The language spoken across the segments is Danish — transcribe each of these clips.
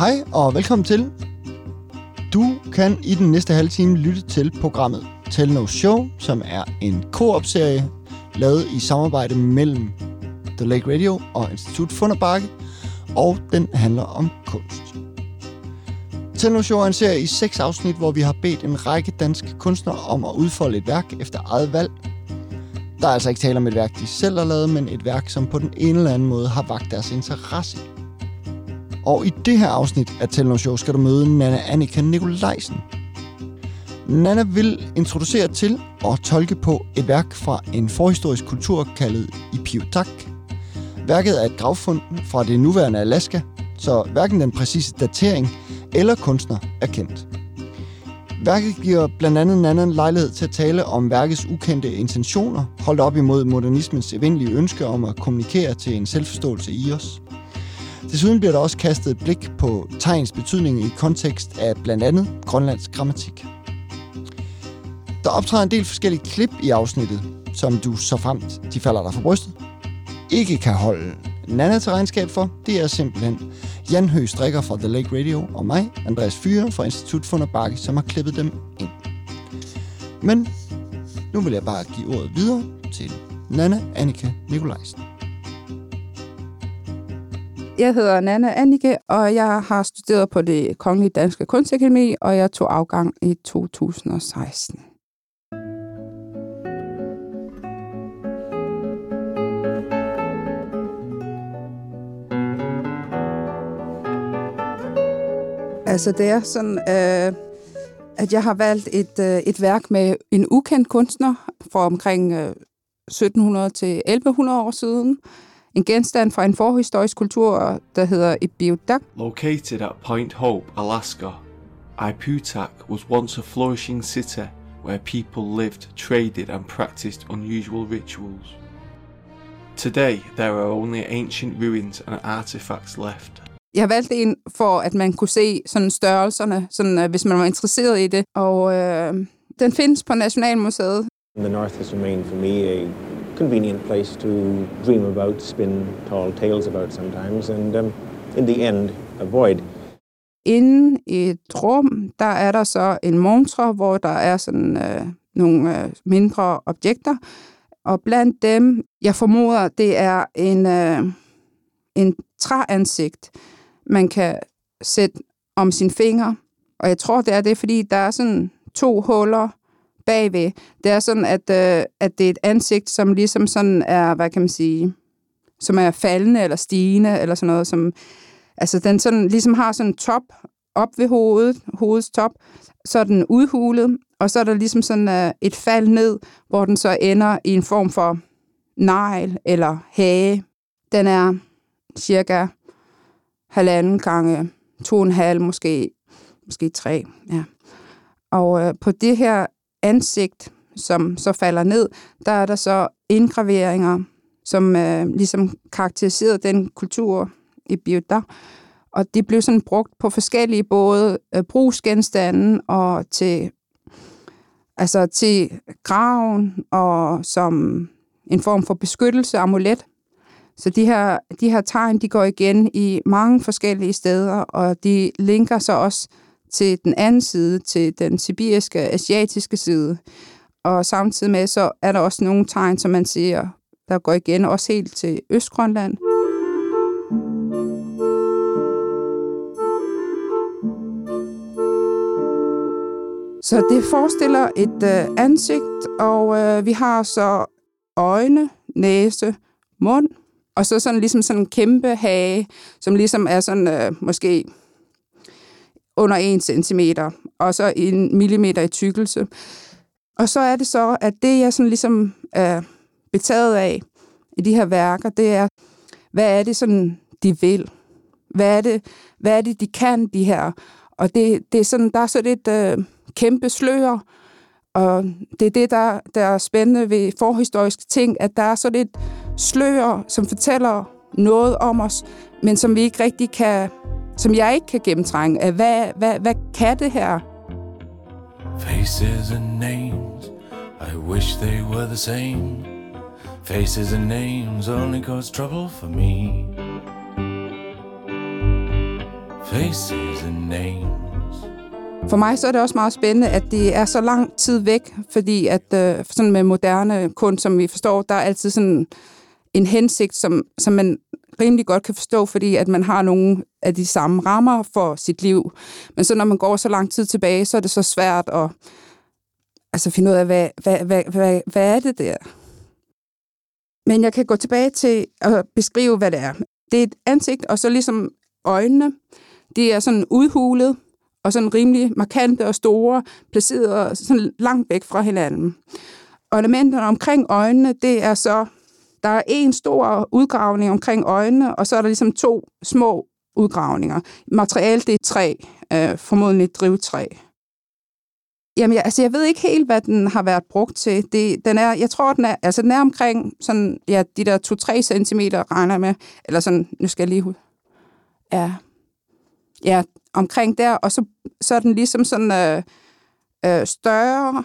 Hej og velkommen til. Du kan i den næste halve time lytte til programmet Tell No Show, som er en koop-serie lavet i samarbejde mellem The Lake Radio og Institut Funderbakke, og den handler om kunst. Tell No Show er en serie i seks afsnit, hvor vi har bedt en række danske kunstnere om at udfolde et værk efter eget valg. Der er altså ikke tale om et værk, de selv har lavet, men et værk, som på den ene eller anden måde har vagt deres interesse. Og i det her afsnit af Tell Show skal du møde Nana Annika Nikolajsen. Nana vil introducere til og tolke på et værk fra en forhistorisk kultur kaldet Ipiotak. Værket er et gravfund fra det nuværende Alaska, så hverken den præcise datering eller kunstner er kendt. Værket giver blandt andet Nana en lejlighed til at tale om værkets ukendte intentioner, holdt op imod modernismens evindelige ønske om at kommunikere til en selvforståelse i os. Desuden bliver der også kastet et blik på tegns betydning i kontekst af blandt andet grønlandsk grammatik. Der optræder en del forskellige klip i afsnittet, som du så fremt de falder dig for brystet, ikke kan holde Nana til regnskab for, det er simpelthen Jan Høgh Strikker fra The Lake Radio og mig, Andreas Fyre fra Institut Funder Bakke, som har klippet dem ind. Men nu vil jeg bare give ordet videre til Nana Annika Nikolajsen. Jeg hedder Nana Annike, og jeg har studeret på det Kongelige Danske Kunstakademi, og jeg tog afgang i 2016. Altså, det er sådan, øh, at jeg har valgt et, øh, et værk med en ukendt kunstner fra omkring øh, 1700 til 1100 år siden. En genstand fra en forhistorisk kultur, der hedder Ibiudak. Located at Point Hope, Alaska, Iputak was once a flourishing city where people lived, traded, and practiced unusual rituals. Today, there are only ancient ruins and artifacts left. Jeg valgte en for, at man kunne se sådan størrelserne, sådan, uh, hvis man var interesseret i det. Og øh, den findes på Nationalmuseet. The North has remained for me a convenient place to dream about, spin tall tales about sometimes, and um, in the end, avoid. Inden i et rum, der er der så en montre, hvor der er sådan øh, nogle øh, mindre objekter. Og blandt dem, jeg formoder, det er en, øh, en træansigt, man kan sætte om sin finger. Og jeg tror, det er det, fordi der er sådan to huller bagved. Det er sådan, at, øh, at det er et ansigt, som ligesom sådan er, hvad kan man sige, som er faldende eller stigende, eller sådan noget, som, altså den sådan, ligesom har sådan en top op ved hovedet, hovedets top, så er den udhulet, og så er der ligesom sådan øh, et fald ned, hvor den så ender i en form for negl eller hage. Den er cirka halvanden gange to og en halv, måske, måske tre. Ja. Og øh, på det her ansigt, som så falder ned, der er der så indgraveringer, som øh, ligesom karakteriserede den kultur i Biota. Og det blev sådan brugt på forskellige både øh, brugsgenstande og til, altså til graven og som en form for beskyttelse, amulet. Så de her, de her tegn, de går igen i mange forskellige steder, og de linker så også til den anden side, til den sibiriske, asiatiske side. Og samtidig med, så er der også nogle tegn, som man siger, der går igen også helt til Østgrønland. Så det forestiller et øh, ansigt, og øh, vi har så øjne, næse, mund, og så sådan ligesom sådan en kæmpe hage, som ligesom er sådan øh, måske under 1 cm, og så en millimeter i tykkelse. Og så er det så, at det jeg sådan ligesom er betaget af i de her værker, det er, hvad er det sådan, de vil? Hvad er det, hvad er det de kan, de her? Og det, det er sådan, der er sådan et øh, kæmpe slør, og det er det, der, der er spændende ved forhistoriske ting, at der er sådan et slør, som fortæller noget om os, men som vi ikke rigtig kan, som jeg ikke kan gennemtrænge. Af hvad, hvad, hvad kan det her? Faces and names, I wish they were the same. Faces and names only cause trouble for me. faces and names. For mig så er det også meget spændende, at det er så lang tid væk, fordi at øh, sådan med moderne kunst, som vi forstår, der er altid sådan en hensigt, som, som man rimelig godt kan forstå, fordi at man har nogle af de samme rammer for sit liv. Men så når man går så lang tid tilbage, så er det så svært at altså finde ud af, hvad, hvad, hvad, hvad, hvad er det der? Men jeg kan gå tilbage til at beskrive, hvad det er. Det er et ansigt, og så ligesom øjnene. De er sådan udhulet, og sådan rimelig markante og store, placeret sådan langt væk fra hinanden. Og elementerne omkring øjnene, det er så, der er en stor udgravning omkring øjnene, og så er der ligesom to små udgravninger. Materialet det er træ, øh, formodentlig drivtræ. Jamen, jeg, altså, jeg ved ikke helt, hvad den har været brugt til. Det, den er, jeg tror, den er, altså, den er omkring sådan, ja, de der 2-3 cm, regner med. Eller sådan, nu skal jeg lige... Ja, ja omkring der, og så, så er den ligesom sådan øh, øh, større,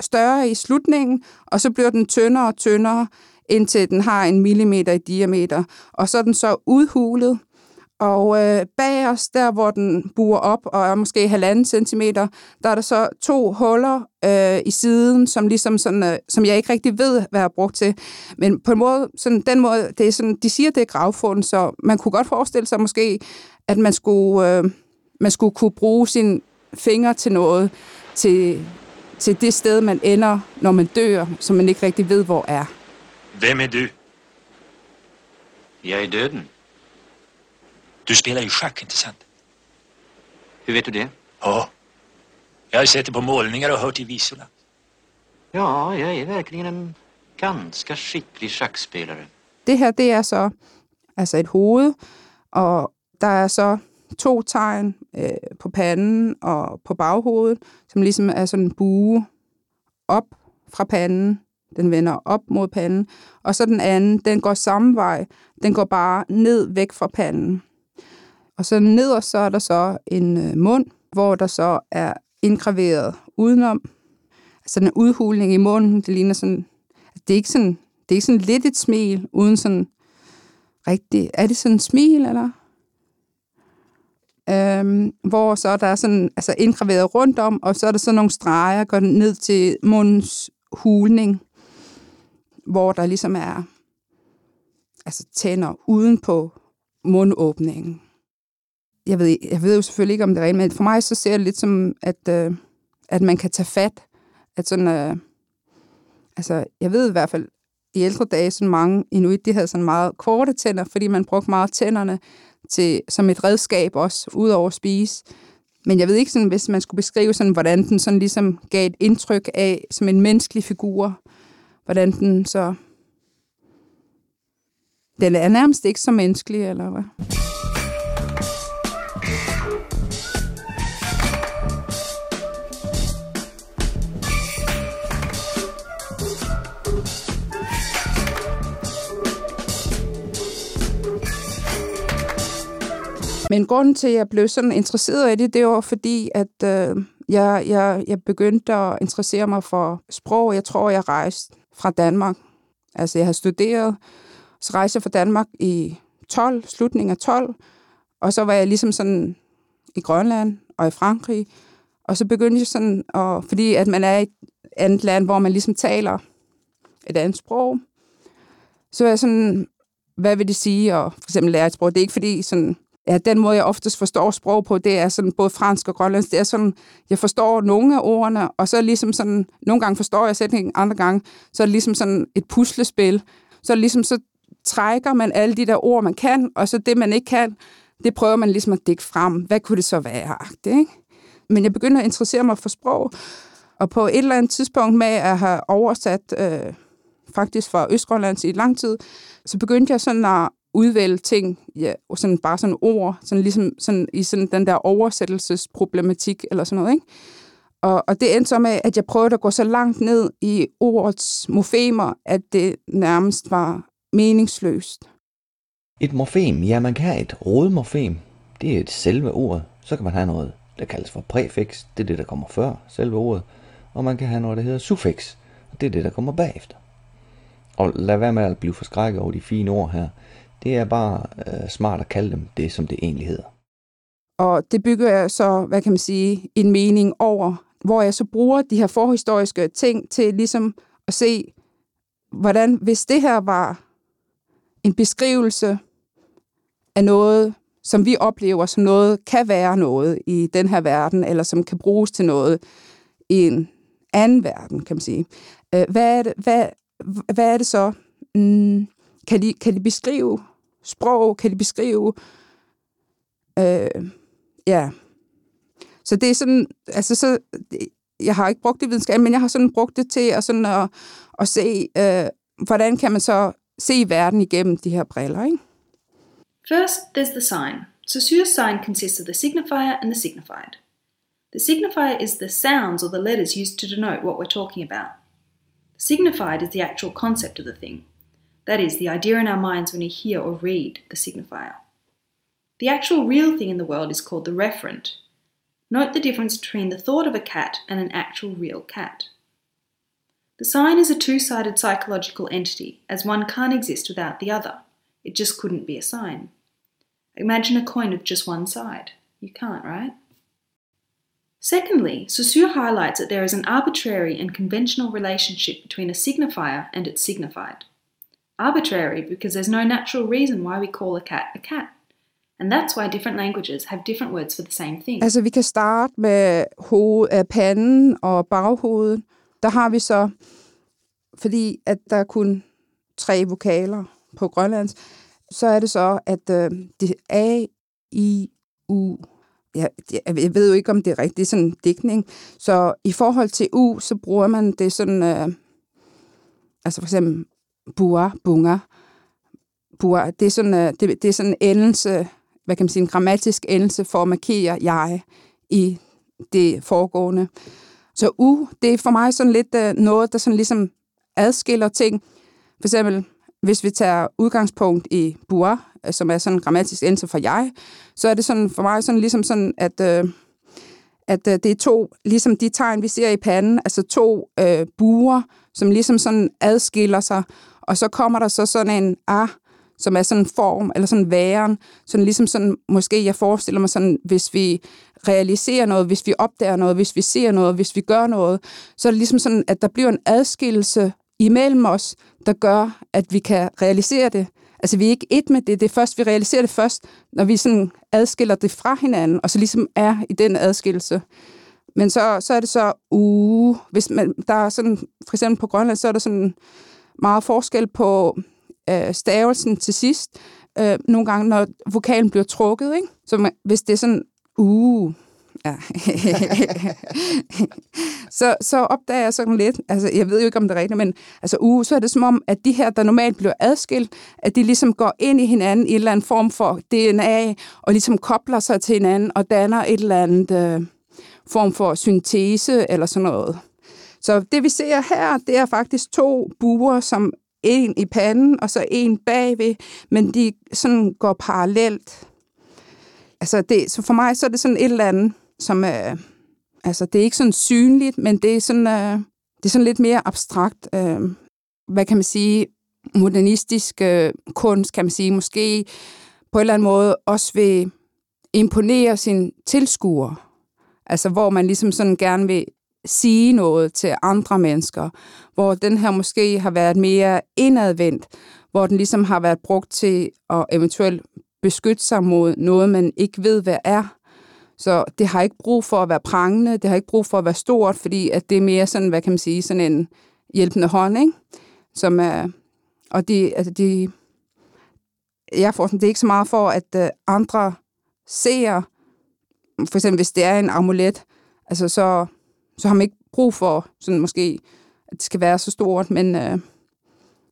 større i slutningen, og så bliver den tyndere og tyndere, indtil den har en millimeter i diameter. Og så er den så udhulet, og øh, bag os, der hvor den buer op og er måske halvanden centimeter, der er der så to huller øh, i siden, som ligesom sådan, øh, som jeg ikke rigtig ved, hvad jeg har brugt til. Men på en måde, sådan, den måde, det er sådan, de siger, det er gravfund, så man kunne godt forestille sig måske, at man skulle, øh, man skulle kunne bruge sine fingre til noget, til, til det sted, man ender, når man dør, som man ikke rigtig ved, hvor er. Hvem er du? Jeg er døden. Du spelar ju schack, inte sant? Hur vet du det? Ja. Jag har sett det på målningar och hört i visorna. Ja, jag är verkligen en ganska skicklig schackspelare. Det her, det er så altså et hoved, og der er så to tegn øh, på panden og på baghovedet, som ligesom er sådan en bue op fra panden. Den vender op mod panden. Og så den anden, den går samme vej. Den går bare ned væk fra panden. Og så nederst så er der så en øh, mund, hvor der så er indgraveret udenom. Altså en udhulning i munden, det ligner sådan, det er ikke sådan, det er ikke sådan lidt et smil, uden sådan rigtig, er det sådan et smil, eller? Øhm, hvor så der er sådan, altså indgraveret rundt om, og så er der sådan nogle streger, går ned til mundens hulning, hvor der ligesom er altså tænder uden på mundåbningen jeg ved, jeg ved jo selvfølgelig ikke, om det er rent, men for mig så ser det lidt som, at, øh, at man kan tage fat. At sådan, øh, altså, jeg ved i hvert fald, i ældre dage, sådan mange inuit, de havde sådan meget korte tænder, fordi man brugte meget tænderne til, som et redskab også, ud over at spise. Men jeg ved ikke, sådan, hvis man skulle beskrive, sådan, hvordan den sådan ligesom gav et indtryk af, som en menneskelig figur, hvordan den så... Den er nærmest ikke så menneskelig, eller hvad? Men grunden til, at jeg blev sådan interesseret i det, det var fordi, at øh, jeg, jeg, jeg begyndte at interessere mig for sprog. Jeg tror, jeg rejste fra Danmark. Altså, jeg har studeret, så rejste jeg fra Danmark i 12, slutningen af 12, og så var jeg ligesom sådan i Grønland og i Frankrig, og så begyndte jeg sådan, at, fordi at man er i et andet land, hvor man ligesom taler et andet sprog, så er jeg sådan, hvad vil det sige at for eksempel lære et sprog? Det er ikke fordi sådan, ja, den måde, jeg oftest forstår sprog på, det er sådan både fransk og grønlandsk. Det er sådan, jeg forstår nogle af ordene, og så ligesom sådan, nogle gange forstår jeg sætningen, andre gange, så er det ligesom sådan et puslespil. Så er det ligesom, så trækker man alle de der ord, man kan, og så det, man ikke kan, det prøver man ligesom at dække frem. Hvad kunne det så være? Ikke? Men jeg begynder at interessere mig for sprog, og på et eller andet tidspunkt med at have oversat øh, faktisk fra Østgrønlands i lang tid, så begyndte jeg sådan at udvælge ting, ja, sådan bare sådan ord, sådan ligesom sådan, i sådan den der oversættelsesproblematik eller sådan noget, ikke? Og, og det endte så med, at jeg prøvede at gå så langt ned i ordets morfemer, at det nærmest var meningsløst. Et morfem, ja, man kan have et rodmorfem. Det er et selve ordet. Så kan man have noget, der kaldes for præfiks. Det er det, der kommer før selve ordet. Og man kan have noget, der hedder suffix. Det er det, der kommer bagefter. Og lad være med at blive forskrækket over de fine ord her. Det er bare øh, smart at kalde dem det, som det egentlig hedder. Og det bygger jeg så, hvad kan man sige, en mening over, hvor jeg så bruger de her forhistoriske ting til ligesom at se, hvordan, hvis det her var en beskrivelse af noget, som vi oplever som noget, kan være noget i den her verden, eller som kan bruges til noget i en anden verden, kan man sige. Øh, hvad er det, hvad, hvad er det så? Mm, kan, de, kan de beskrive sprog? Kan de beskrive... Øh, ja. Så det er sådan... Altså, så, jeg har ikke brugt det videnskab, men jeg har sådan brugt det til at, sådan at, at se, øh, hvordan kan man så se verden igennem de her briller, ikke? First, there's the sign. Saussure's sign consists of the signifier and the signified. The signifier is the sounds or the letters used to denote what we're talking about. The signified is the actual concept of the thing. That is, the idea in our minds when we hear or read the signifier. The actual real thing in the world is called the referent. Note the difference between the thought of a cat and an actual real cat. The sign is a two sided psychological entity, as one can't exist without the other. It just couldn't be a sign. Imagine a coin with just one side. You can't, right? Secondly, Saussure highlights that there is an arbitrary and conventional relationship between a signifier and its signified. Arbitrary because there's no natural reason why we call a cat a cat. And that's why different languages have different words for the same thing. Altså, vi kan starte med hoved, øh, panden og baghovedet. Der har vi så, fordi at der er kun tre vokaler på grønlands, så er det så, at øh, det A, I, U, jeg, jeg ved jo ikke, om det er rigtigt, det er sådan en dækning. Så i forhold til U, så bruger man det sådan, øh, altså for eksempel bua, bunga, bua, det er sådan, øh, det, det er sådan en endelse, hvad kan man sige, en grammatisk endelse for at markere jeg i det foregående. Så u, det er for mig sådan lidt øh, noget, der sådan ligesom adskiller ting. For eksempel, hvis vi tager udgangspunkt i bua, øh, som er sådan en grammatisk endelse for jeg, så er det sådan for mig sådan ligesom sådan, at, at det er to, ligesom de tegn, vi ser i panden, altså to øh, buer, som ligesom sådan adskiller sig, og så kommer der så sådan en ah, som er sådan en form, eller sådan væren, sådan ligesom sådan, måske jeg forestiller mig sådan, hvis vi realiserer noget, hvis vi opdager noget, hvis vi ser noget, hvis vi gør noget, så er det ligesom sådan, at der bliver en adskillelse imellem os, der gør, at vi kan realisere det. Altså, vi er ikke et med det. Det er først, vi realiserer det først, når vi sådan adskiller det fra hinanden, og så ligesom er i den adskillelse. Men så, så er det så, uh, hvis man, der er sådan, for eksempel på Grønland, så er der sådan meget forskel på øh, stavelsen til sidst. Øh, nogle gange, når vokalen bliver trukket, ikke? Så man, hvis det er sådan, uh, ja. så, så opdager jeg sådan lidt, altså jeg ved jo ikke, om det er rigtigt, men altså uh, så er det som om, at de her, der normalt bliver adskilt, at de ligesom går ind i hinanden i en eller anden form for DNA, og ligesom kobler sig til hinanden, og danner et eller andet øh, form for syntese, eller sådan noget. Så det vi ser her, det er faktisk to buer, som en i panden, og så en bagved, men de sådan går parallelt. Altså det, så for mig så er det sådan et eller andet, som er, altså det er ikke sådan synligt, men det er sådan, uh, det er sådan lidt mere abstrakt, uh, hvad kan man sige, modernistisk uh, kunst, kan man sige, måske på en eller anden måde også vil imponere sin tilskuer. Altså hvor man ligesom sådan gerne vil sige noget til andre mennesker, hvor den her måske har været mere indadvendt, hvor den ligesom har været brugt til at eventuelt beskytte sig mod noget, man ikke ved, hvad er. Så det har ikke brug for at være prangende, det har ikke brug for at være stort, fordi at det er mere sådan, hvad kan man sige, sådan en hjælpende hånd, ikke? Som er, og det, altså det, jeg får sådan, det er ikke så meget for, at øh, andre ser, for eksempel hvis det er en amulet, altså så, så har man ikke brug for sådan måske, at det skal være så stort, men øh,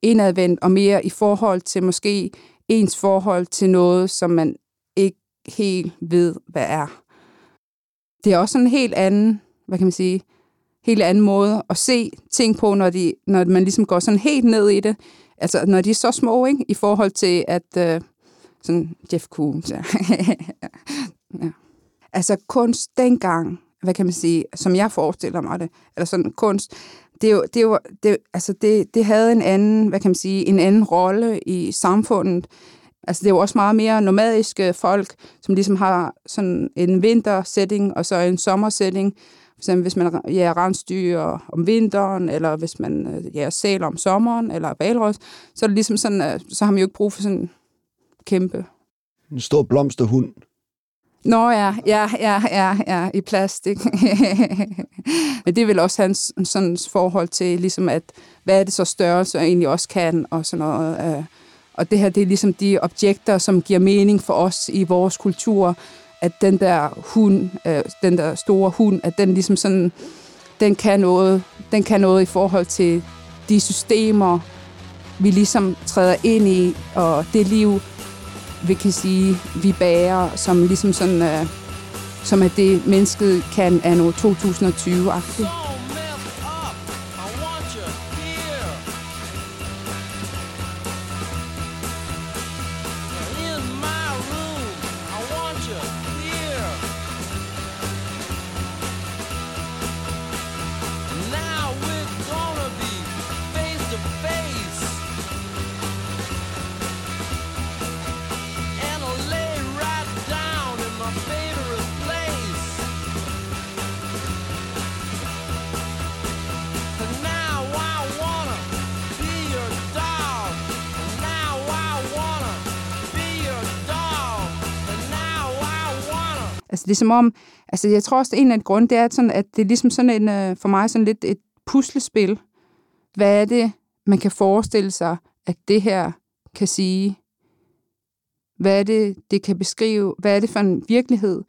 indadvendt og mere i forhold til måske ens forhold til noget, som man ikke helt ved, hvad er. Det er også en helt anden, hvad kan man sige, helt anden måde at se ting på, når, de, når man ligesom går sådan helt ned i det. Altså, når de er så små, ikke? I forhold til, at øh, sådan Jeff Koons, ja. ja. Altså, kunst dengang, hvad kan man sige, som jeg forestiller mig det, eller sådan kunst, det, er jo, det, er jo, det, altså det, det havde en anden, hvad kan man sige, en anden rolle i samfundet, Altså, det er jo også meget mere nomadiske folk, som ligesom har sådan en vintersætning og så en sommersætning. For eksempel, hvis man jager rensdyr om vinteren, eller hvis man øh, jager sæler om sommeren, eller valros, så er det ligesom sådan, så har man jo ikke brug for sådan kæmpe... En stor blomsterhund. Nå ja, ja, ja, ja, ja, i plastik. Men det vil også hans sådan forhold til, ligesom at, hvad er det så størrelse egentlig også kan, og sådan noget. Øh. Og det her, det er ligesom de objekter, som giver mening for os i vores kultur, at den der hund, øh, den der store hund, at den ligesom sådan, den kan noget, den kan noget i forhold til de systemer, vi ligesom træder ind i, og det liv, vi kan sige, vi bærer, som ligesom sådan, øh, som at det, mennesket kan anno 2020-agtigt. Altså det er som om, altså jeg tror også, at en af grunde, det er at, sådan, at det er ligesom sådan en, øh, for mig sådan lidt et puslespil. Hvad er det, man kan forestille sig, at det her kan sige? Hvad er det, det kan beskrive? Hvad er det for en virkelighed,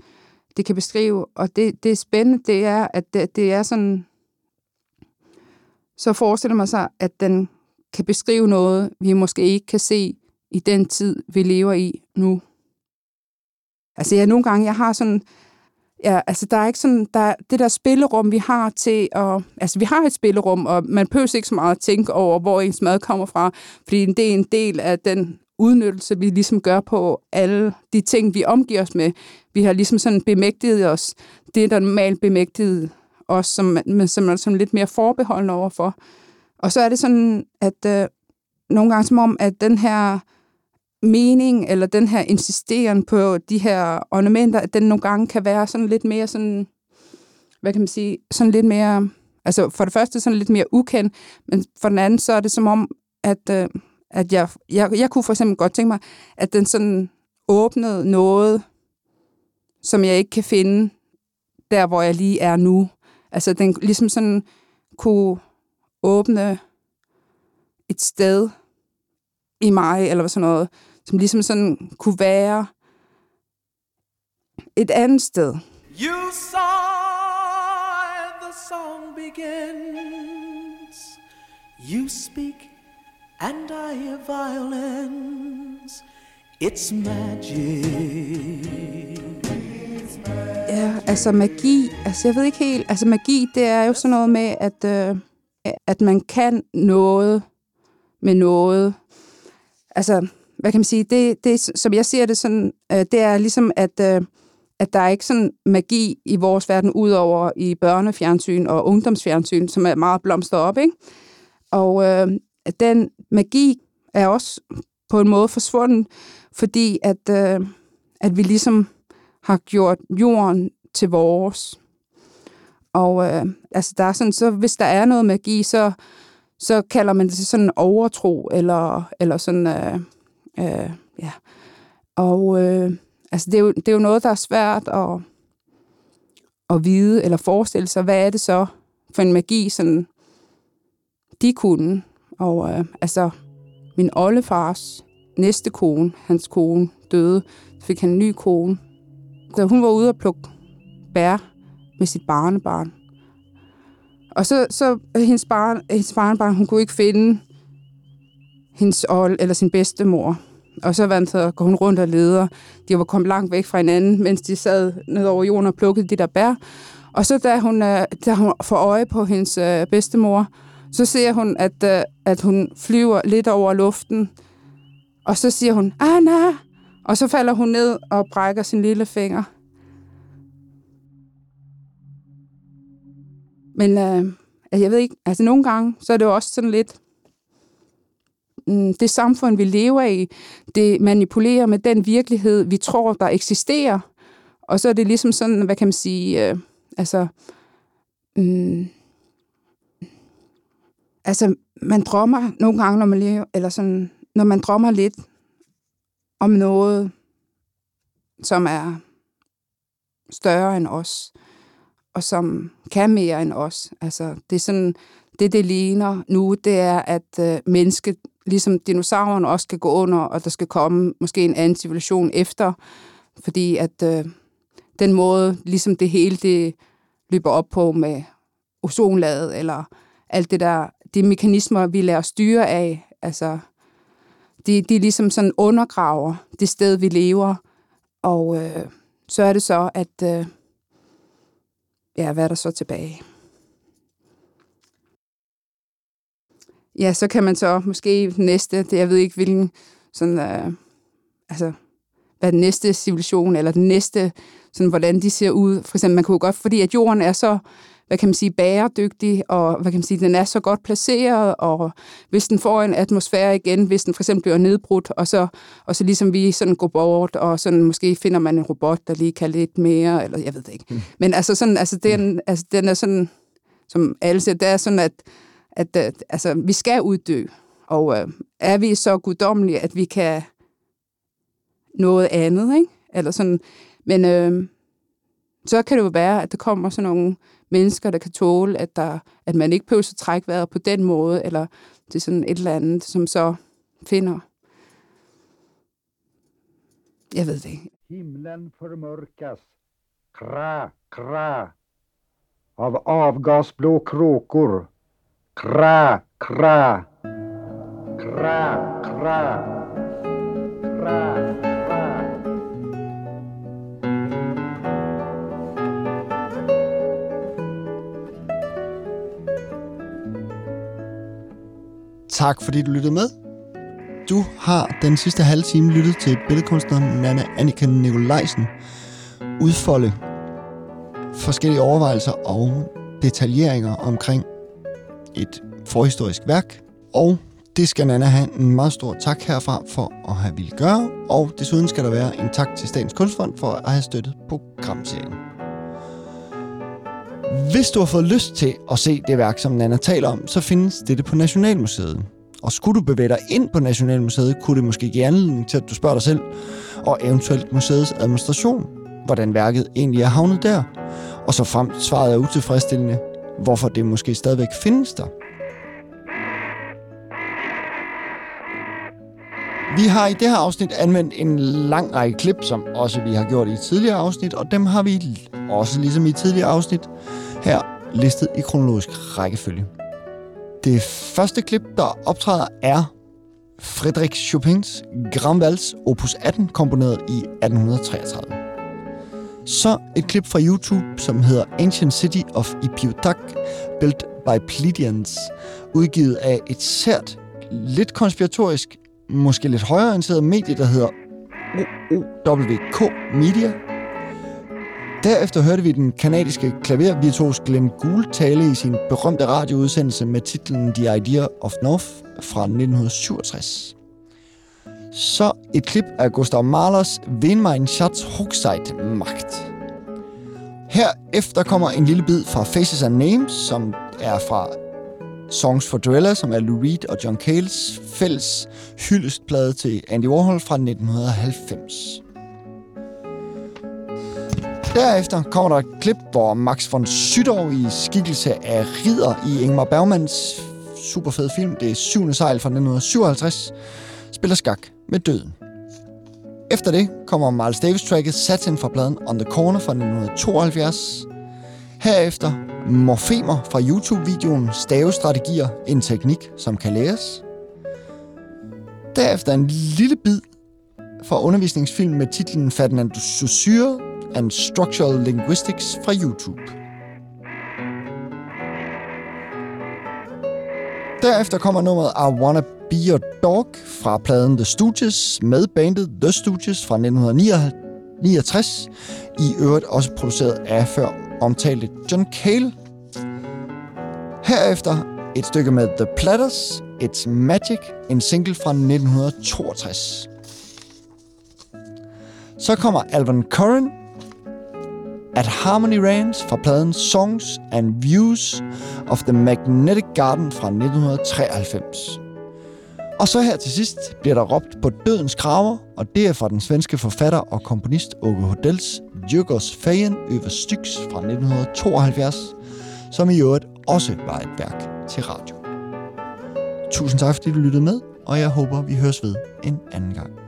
det kan beskrive? Og det, det er spændende, det er, at det, det er sådan, så forestiller man sig, at den kan beskrive noget, vi måske ikke kan se i den tid, vi lever i nu. Altså, jeg nogle gange, jeg har sådan, ja, altså, der er ikke sådan, der, det der spillerum, vi har til at, altså, vi har et spillerum, og man behøver ikke så meget at tænke over, hvor ens mad kommer fra, fordi det er en del af den udnyttelse, vi ligesom gør på alle de ting, vi omgiver os med. Vi har ligesom sådan bemægtiget os, det der normalt bemægtiget os, som, man, som er sådan lidt mere forbeholden overfor. Og så er det sådan, at øh, nogle gange som om, at den her mening, eller den her insisteren på de her ornamenter, at den nogle gange kan være sådan lidt mere sådan, hvad kan man sige, sådan lidt mere, altså for det første sådan lidt mere ukendt, men for den anden, så er det som om, at, øh, at jeg, jeg, jeg kunne for eksempel godt tænke mig, at den sådan åbnede noget, som jeg ikke kan finde der, hvor jeg lige er nu. Altså den ligesom sådan kunne åbne et sted i mig, eller sådan noget, som ligesom sådan kunne være et andet sted. You saw the song begins. You speak and I hear violins. It's magic. Ja, altså magi, altså jeg ved ikke helt, altså magi, det er jo sådan noget med, at, øh, at man kan noget med noget. Altså, hvad kan man sige, det, det som jeg ser det sådan, øh, det er ligesom, at, øh, at der er ikke sådan magi i vores verden, udover i børnefjernsyn og ungdomsfjernsyn, som er meget blomstret op, ikke? Og øh, den magi er også på en måde forsvundet, fordi at, øh, at vi ligesom har gjort jorden til vores. Og øh, altså der er sådan, så hvis der er noget magi, så, så kalder man det sådan overtro, eller, eller sådan, øh, Øh, ja. Og øh, altså, det, er jo, det er jo noget, der er svært at, at vide eller forestille sig, hvad er det så for en magi, sådan, de kunne. Og øh, altså, min oldefars næste kone, hans kone, døde, så fik han en ny kone. Så hun var ude og plukke bær med sit barnebarn. Og så, så hendes, barn, hendes barnebarn, hun kunne ikke finde hendes old, eller sin bedstemor. Og så vandt så går hun rundt og leder. De var kommet langt væk fra hinanden, mens de sad ned over jorden og plukkede de der bær. Og så da hun, øh, da hun får øje på hendes øh, bedstemor, så ser hun, at, øh, at hun flyver lidt over luften. Og så siger hun, Anna! Og så falder hun ned og brækker sin lille finger. Men øh, jeg ved ikke, altså nogle gange, så er det jo også sådan lidt, Mm, det samfund, vi lever i, det manipulerer med den virkelighed, vi tror, der eksisterer. Og så er det ligesom sådan, hvad kan man sige, øh, altså, mm, altså, man drømmer nogle gange, når man lever, eller sådan, når man drømmer lidt om noget, som er større end os, og som kan mere end os. Altså, det er sådan, det, det ligner nu, det er, at øh, mennesket, ligesom dinosaurerne også skal gå under, og der skal komme måske en anden civilisation efter, fordi at øh, den måde, ligesom det hele, det løber op på med ozonlaget, eller alt det der, de mekanismer, vi lærer styre af, altså, de, de ligesom sådan undergraver det sted, vi lever, og øh, så er det så, at, øh, ja, hvad er der så tilbage? Ja, så kan man så måske næste, det, jeg ved ikke hvilken, sådan, øh, altså, hvad den næste civilisation, eller den næste, sådan, hvordan de ser ud. For eksempel, man kunne godt, fordi at jorden er så, hvad kan man sige, bæredygtig, og hvad kan man sige, den er så godt placeret, og hvis den får en atmosfære igen, hvis den for eksempel bliver nedbrudt, og så, og så ligesom vi sådan går bort, og sådan måske finder man en robot, der lige kan lidt mere, eller jeg ved det ikke. Mm. Men altså sådan, altså den, altså den er sådan, som alle siger, det er sådan, at at, at altså, vi skal uddø. Og øh, er vi så guddommelige, at vi kan noget andet, ikke? Eller sådan. Men øh, så kan det jo være, at der kommer sådan nogle mennesker, der kan tåle, at, der, at man ikke behøver at trække vejret på den måde, eller det er sådan et eller andet, som så finder. Jeg ved det ikke. Himlen formørkas. Kra, kra. Av avgasblå kråkor Kra, kra. Kra, kra. Kra, kra. Tak fordi du lyttede med. Du har den sidste halve time lyttet til billedkunstneren Nana Annika Nikolajsen udfolde forskellige overvejelser og detaljeringer omkring et forhistorisk værk, og det skal Nana have en meget stor tak herfra for at have ville gøre, og desuden skal der være en tak til Statens Kunstfond for at have støttet programserien. Hvis du har fået lyst til at se det værk, som Nana taler om, så findes dette på Nationalmuseet. Og skulle du bevæge dig ind på Nationalmuseet, kunne det måske give anledning til, at du spørger dig selv, og eventuelt museets administration, hvordan værket egentlig er havnet der. Og så frem svaret er utilfredsstillende, hvorfor det måske stadigvæk findes der. Vi har i det her afsnit anvendt en lang række klip, som også vi har gjort i tidligere afsnit, og dem har vi også ligesom i tidligere afsnit her listet i kronologisk rækkefølge. Det første klip, der optræder, er Frederik Chopins Grand Vals opus 18, komponeret i 1833. Så et klip fra YouTube, som hedder Ancient City of Ipiutak, Built by Pleiadians, udgivet af et sært, lidt konspiratorisk, måske lidt højreorienteret medie, der hedder OOWK Media. Derefter hørte vi den kanadiske klavervirtuos Glenn Gould tale i sin berømte radioudsendelse med titlen The Idea of North fra 1967 så et klip af Gustav Mahlers Wen mein Schatz Hochzeit macht. Herefter kommer en lille bid fra Faces and Names, som er fra Songs for Driller, som er Lou Reed og John Cales fælles hyldestplade til Andy Warhol fra 1990. Derefter kommer der et klip, hvor Max von Sydow i skikkelse af Ridder i Ingmar Bergmans superfed film, det er syvende sejl fra 1957, spiller skak med døden. Efter det kommer Miles Davis-tracket Satin fra pladen On The Corner fra 1972. Herefter morfemer fra YouTube-videoen Stavestrategier, en teknik, som kan læres. Derefter en lille bid fra undervisningsfilm med titlen Ferdinand Saussure and Structural Linguistics fra YouTube. Derefter kommer nummeret I Wanna Be Your Dog fra pladen The Stooges med bandet The Stooges fra 1969. I øvrigt også produceret af før omtalte John Cale. Herefter et stykke med The Platters It's Magic, en single fra 1962. Så kommer Alvin Curran at Harmony Rains fra pladen Songs and Views of the Magnetic Garden fra 1993. Og så her til sidst bliver der råbt på dødens kraver, og det er fra den svenske forfatter og komponist Åke Hodels Jørgers Fagen over Styx fra 1972, som i øvrigt også var et værk til radio. Tusind tak, fordi du lyttede med, og jeg håber, vi høres ved en anden gang.